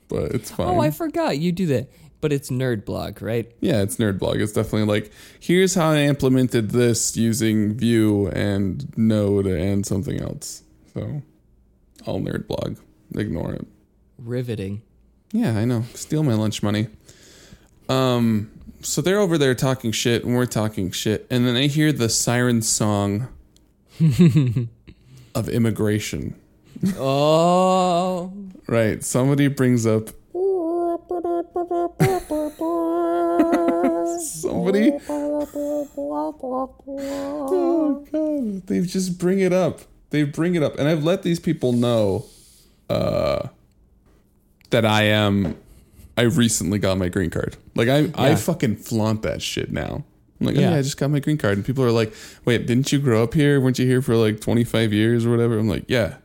but it's fine. Oh, I forgot you do that. But it's nerd blog, right? yeah, it's nerd blog. It's definitely like here's how I implemented this using Vue and Node and something else. So, all nerd blog. Ignore it. Riveting. Yeah, I know. Steal my lunch money. Um, so they're over there talking shit, and we're talking shit, and then I hear the siren song of immigration. Oh, Right. Somebody brings up. Somebody. Oh god! They just bring it up. They bring it up, and I've let these people know uh, that I am. I recently got my green card. Like I, I fucking flaunt that shit now. I'm like, oh, Yeah. yeah, I just got my green card, and people are like, "Wait, didn't you grow up here? Weren't you here for like 25 years or whatever?" I'm like, "Yeah,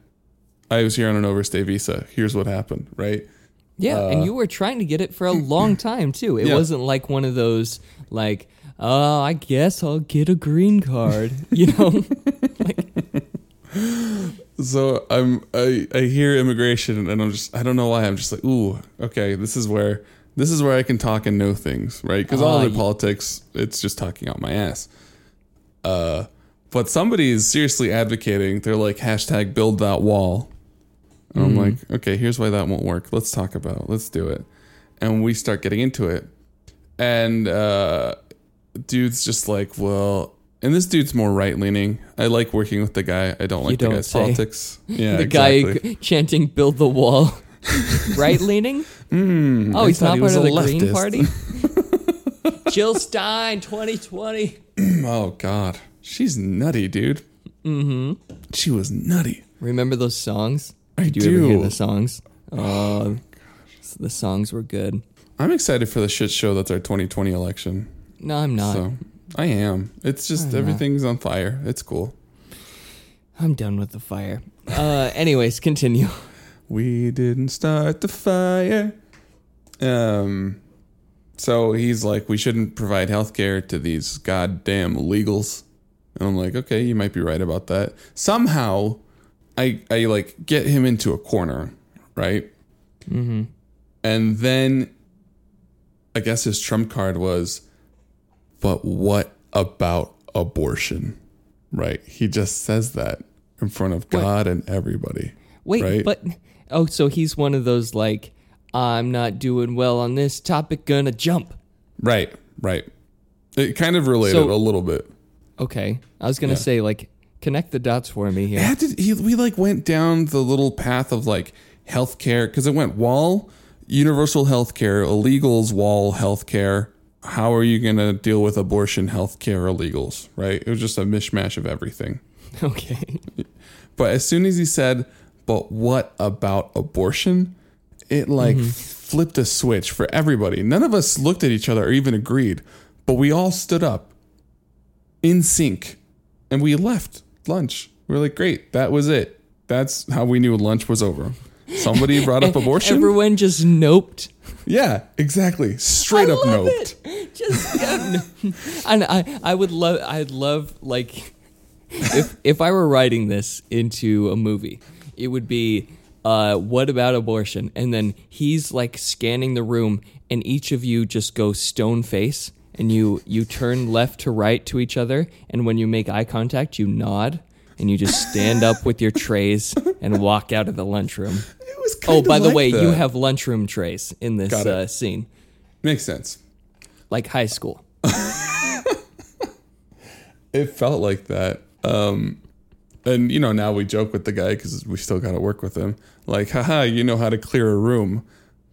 I was here on an overstay visa. Here's what happened, right?" yeah. and you were trying to get it for a long time too. It Uh, Yeah. wasn't like one of those like, oh, I guess I'll get a green card. You know? So I'm I, I hear immigration and I'm just I don't know why I'm just like ooh okay this is where this is where I can talk and know things right because all Ah, other ye- politics it's just talking out my ass. Uh, but somebody is seriously advocating. They're like hashtag build that wall. And I'm like okay here's why that won't work. Let's talk about it. let's do it, and we start getting into it, and uh, dude's just like well. And this dude's more right leaning. I like working with the guy. I don't like the don't guy's say. politics. Yeah, the exactly. guy chanting "Build the wall," right leaning. Mm, Oh, I he's not he part of the Green leftist. Party. Jill Stein, 2020. Oh God, she's nutty, dude. Mm-hmm. She was nutty. Remember those songs? I Did you ever hear do. the songs? Oh, the songs were good. I'm excited for the shit show that's our 2020 election. No, I'm not. So I am. It's just everything's on fire. It's cool. I'm done with the fire. Uh, anyways, continue. We didn't start the fire. Um. So he's like, we shouldn't provide health care to these goddamn illegals. And I'm like, okay, you might be right about that. Somehow, I I like get him into a corner, right? Mm-hmm. And then I guess his trump card was, but what about abortion? Right? He just says that in front of What? God and everybody. Wait, Right. but oh, so he's one of those like I'm not doing well on this topic, gonna jump. Right, right. It kind of related So- a little bit. Okay, I was gonna Yeah. say like connect the dots for me here. to, he, we like went down the little path of like healthcare because it went wall, universal healthcare, illegals, wall, healthcare. How are you going to deal with abortion, healthcare, illegals? Right? It was just a mishmash of everything. Okay, But as soon as he said, "But what about abortion?" It like mm-hmm. flipped a switch for everybody. None of us looked at each other or even agreed, but we all stood up in sync and we left lunch. We were like, "Great, that was it." That's how we knew lunch was over. Somebody brought up abortion. Everyone just noped. yeah, exactly. Straight I up love noped. it. Just yeah, no. and I I would love I'd love like if if I were writing this into a movie, it would be uh what about abortion? And then he's like scanning the room and each of you just go stone face and you you turn left to right to each other and when you make eye contact you nod and you just stand up with your trays and walk out of the lunchroom. Was Oh, by the like way, you have lunchroom trays in this Got it. uh, scene, makes sense. like high school. It felt like that. Um, and you know, now we joke with the guy because we still got to work with him. Like, haha, you know how to clear a room,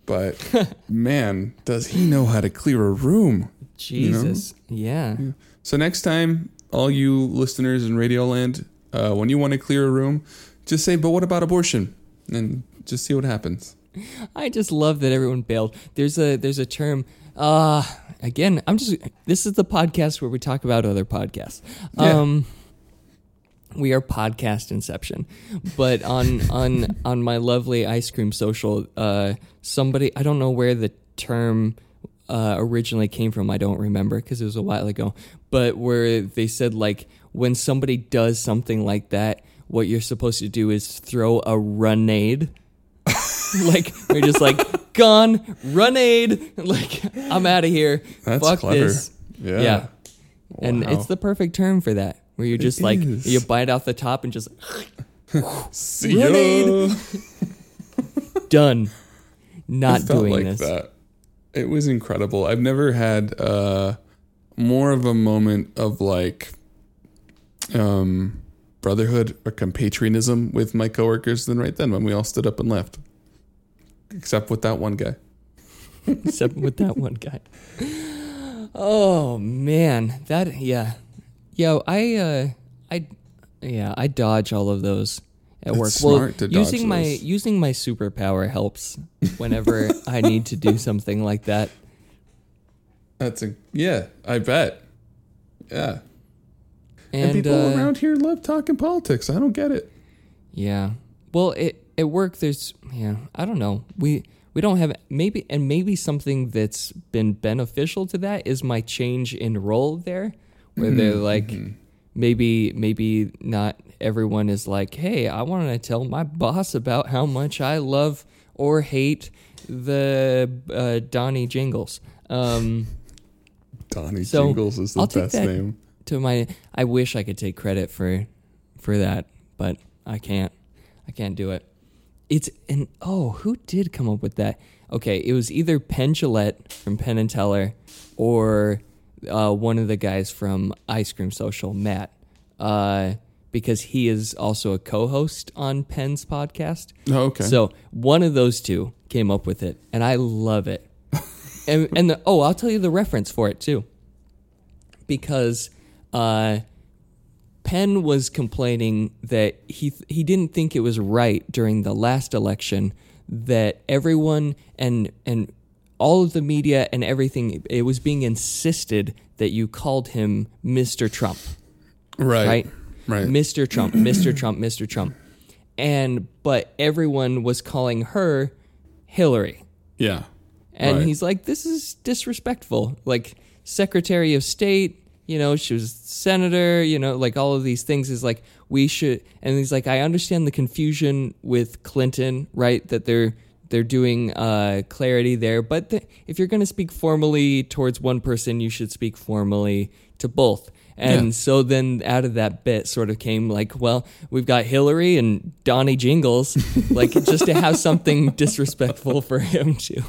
but man, does he know how to clear a room? Jesus, yeah. So next time, all you listeners in Radioland, uh, when you want to clear a room, just say, "But what about abortion?" And just see what happens. I just love that everyone bailed. There's a there's a term. Uh again, I'm just. This is the podcast where we talk about other podcasts. Yeah. Um, we are podcast inception, but on on on my lovely ice cream social, uh, somebody I don't know where the term uh, originally came from. I don't remember because it was a while ago. But where they said like when somebody does something like that, what you're supposed to do is throw a runade. like we're just like gone runade. Like I'm out of here. That's Fuck clever. this. Yeah. Yeah. And it's the perfect term for that, where you just like is. you bite off the top and just See ya. Grenade. done. Not it felt doing like this. that. It was incredible. I've never had uh, more of a moment of like um, brotherhood or compatriotism with my coworkers than right then when we all stood up and left, except with that one guy. except with that one guy. Oh man, that yeah, yo, I uh, I yeah, I dodge all of those at It's work. smart to well, dodge using my those. using my superpower helps whenever I need to do something like that. That's a yeah. I bet. Yeah. And, And, people uh, around here love talking politics. I don't get it. Yeah. Well, it at work there's yeah, I don't know. We we don't have maybe and maybe something that's been beneficial to that is my change in role there where they're like maybe maybe not everyone is like, "Hey, I want to tell my boss about how much I love or hate the uh, Donnie Jingles." Um Donnie So, Jingles is the I'll best name. To my I wish I could take credit for for that, but I can't. I can't do it. It's an oh, who did come up with that? Okay, it was either Penn Jillette from Penn and Teller or uh, one of the guys from Ice Cream Social, Matt, uh, because he is also a co-host on Penn's podcast. Oh, okay. So one of those two came up with it, and I love it. and and the, oh, I'll tell you the reference for it too, because uh, Penn was complaining that he he didn't think it was right during the last election that everyone and and all of the media and everything it was being insisted that you called him Mr. Trump right. right? Right. Mr. Trump, Mr. Trump, Mr. Trump. And but everyone was calling her Hillary. Yeah. And Right. he's like, This is disrespectful. Like Secretary of State, you know, she was senator, you know, like all of these things is like we should and he's like, I understand the confusion with Clinton, right? That they're they're doing uh, clarity there, but the, if you're going to speak formally towards one person, you should speak formally to both. And Yeah. so then out of that bit sort of came like, well, we've got Hillary and Donnie Jingles, like just to have something disrespectful for him to.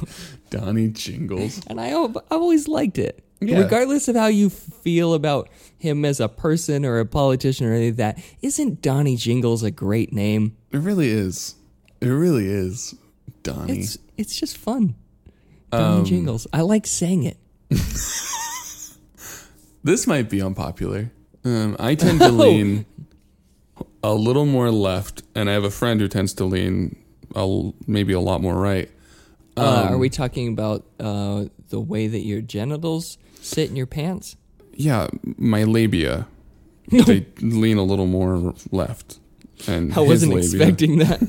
Donnie Jingles. And I, I've always liked it. Yeah. Regardless of how you feel about him as a person or a politician or any of that, isn't Donnie Jingles a great name? It really is. It really is. Donnie. It's it's just fun. Donnie Um, Jingles. I like saying it. This might be unpopular. Um, I tend to lean a little more left, and I have a friend who tends to lean a, maybe a lot more right. Uh, Um, are we talking about uh, the way that your genitals sit in your pants? Yeah, my labia. they lean a little more left. And I wasn't labia- expecting that.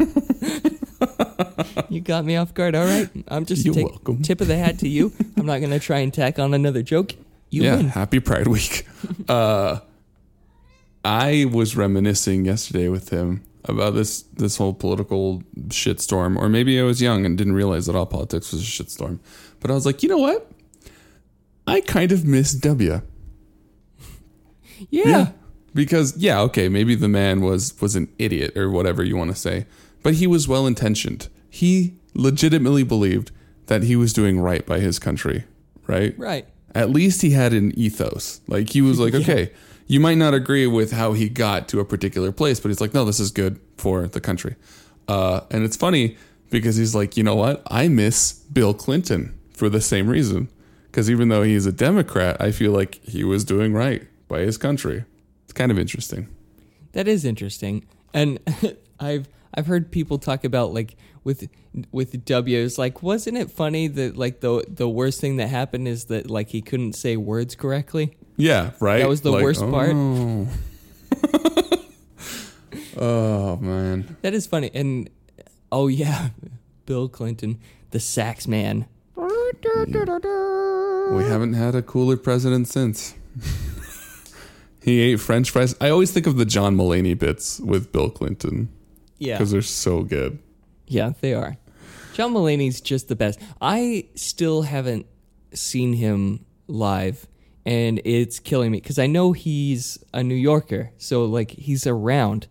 you got me off guard. All right, I'm just You're take- welcome. tip of the hat to you. I'm not gonna try and tack on another joke. You yeah, win. happy Pride Week. uh, I was reminiscing yesterday with him about this this whole political shitstorm, or maybe I was young and didn't realize that all politics was a shitstorm. But I was like, you know what? I kind of miss W. Yeah. Because yeah, okay, maybe the man was was an idiot or whatever you want to say, but he was well intentioned. He legitimately believed that he was doing right by his country, right? Right. At least he had an ethos. Like he was like, okay, you might not agree with how he got to a particular place, but he's like, no, this is good for the country. Uh, and it's funny because he's like, you know what? I miss Bill Clinton for the same reason. Because even though he's a Democrat, I feel like he was doing right by his country. It's kind of interesting. That is interesting, and I've I've heard people talk about like with with W. It's like, wasn't it funny that like the the worst thing that happened is that like he couldn't say words correctly. Yeah, right. That was the worst part. oh. oh man. That is funny, and oh yeah, Bill Clinton, the sax man. We haven't had a cooler president since. he ate French fries. I always think of the John Mulaney bits with Bill Clinton Yeah, because they're so good. yeah, they are. John Mulaney's just the best. I still haven't seen him live, and it's killing me because I know he's a New Yorker, so like he's around,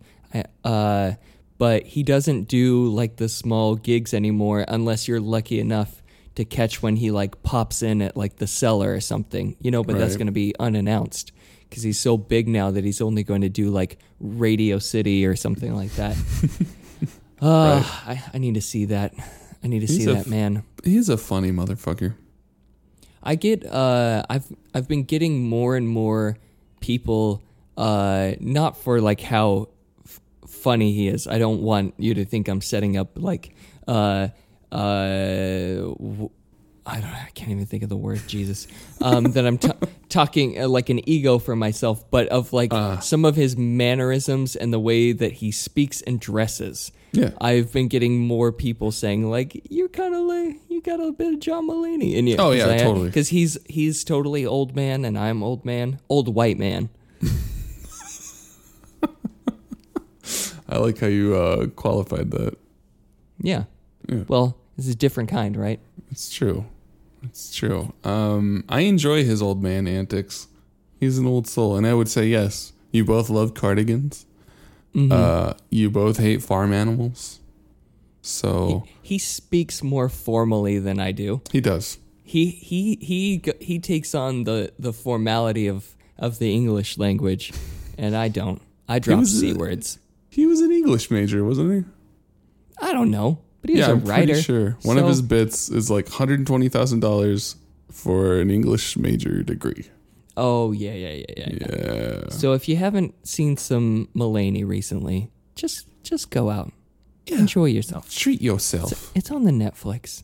uh, but he doesn't do like the small gigs anymore unless you're lucky enough to catch when he like pops in at like the cellar or something, you know. But that's going to be unannounced because he's so big now that he's only going to do like Radio City or something like that. Uh, I, I need to see that. I need to He's see that f- man. He's a funny motherfucker. I get uh I've I've been getting more and more people uh not for like how f- funny he is. I don't want you to think I'm setting up like uh uh w- I don't I can't even think of the word Jesus. Um that I'm t- talking uh, like an ego for myself, but of like some of his mannerisms and the way that he speaks and dresses. Yeah. I've been getting more people saying like you're kind of like you got a bit of John Mulaney in you. Oh, yeah, totally. Because he's he's totally old man and I'm old man, old white man. I like how you uh, qualified that. Yeah. Yeah. Well, this is a different kind, right? It's true. It's true. Um, I enjoy his old man antics. He's an old soul, and I would say yes. You both love cardigans. Mm-hmm. Uh, you both hate farm animals. So He speaks more formally than I do. he does. He he he he takes on the the formality of of the English language, and I don't. I drop was, c words. He was an English major, wasn't he? I don't know, but he was yeah, a I'm writer. pretty sure. One of his bits is like hundred twenty thousand dollars for an English major degree. Oh yeah, yeah, yeah, yeah. yeah. Yeah. So if you haven't seen some Mulaney recently, just just go out, enjoy yourself. Treat yourself. It's on the Netflix,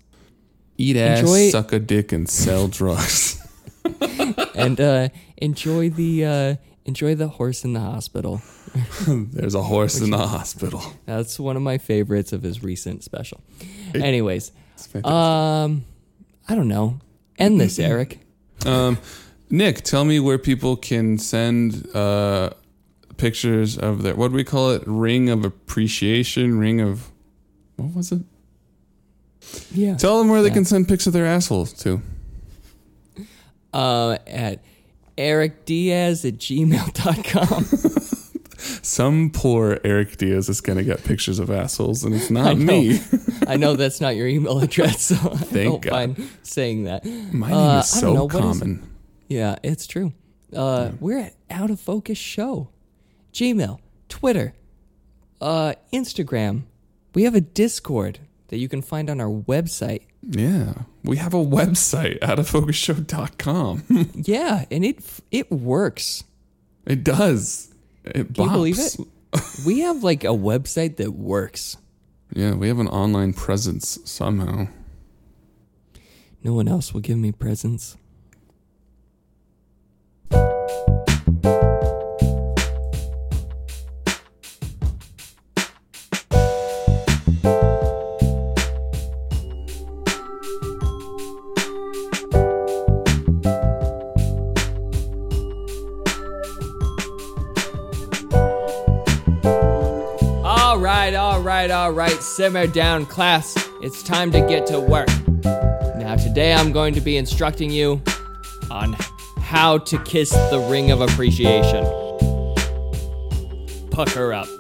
Eat ass, enjoy- suck a dick, and sell drugs. and uh, enjoy the uh, enjoy the horse in the hospital. There's a horse in the hospital. That's one of my favorites of his recent special. Anyways, It's fantastic. um, I don't know. End this, Eric. Um, Nick, tell me where people can send uh, pictures of their what do we call it? Ring of appreciation, ring of what was it? Yeah. Tell them where they can send pics of their assholes to. Uh, at Eric Diaz at gmail.com. Some poor Eric Diaz is going to get pictures of assholes, and it's not know. me. I know that's not your email address, so I don't God. mind saying that. My Uh, name I is so know, what is- common. Yeah, it's true. Uh, We're at Out of Focus Show. Gmail, Twitter, uh, Instagram. We have a Discord that you can find on our website. Yeah. We have a website, outoffocusshow.com. Yeah, and it it works. it does. It Can you believe it? we have like a website that works. Yeah, we have an online presence somehow. No one else will give me presents. All right. Simmer down, class. It's time to get to work. Now, today I'm going to be instructing you on how to kiss the ring of appreciation. Pucker up.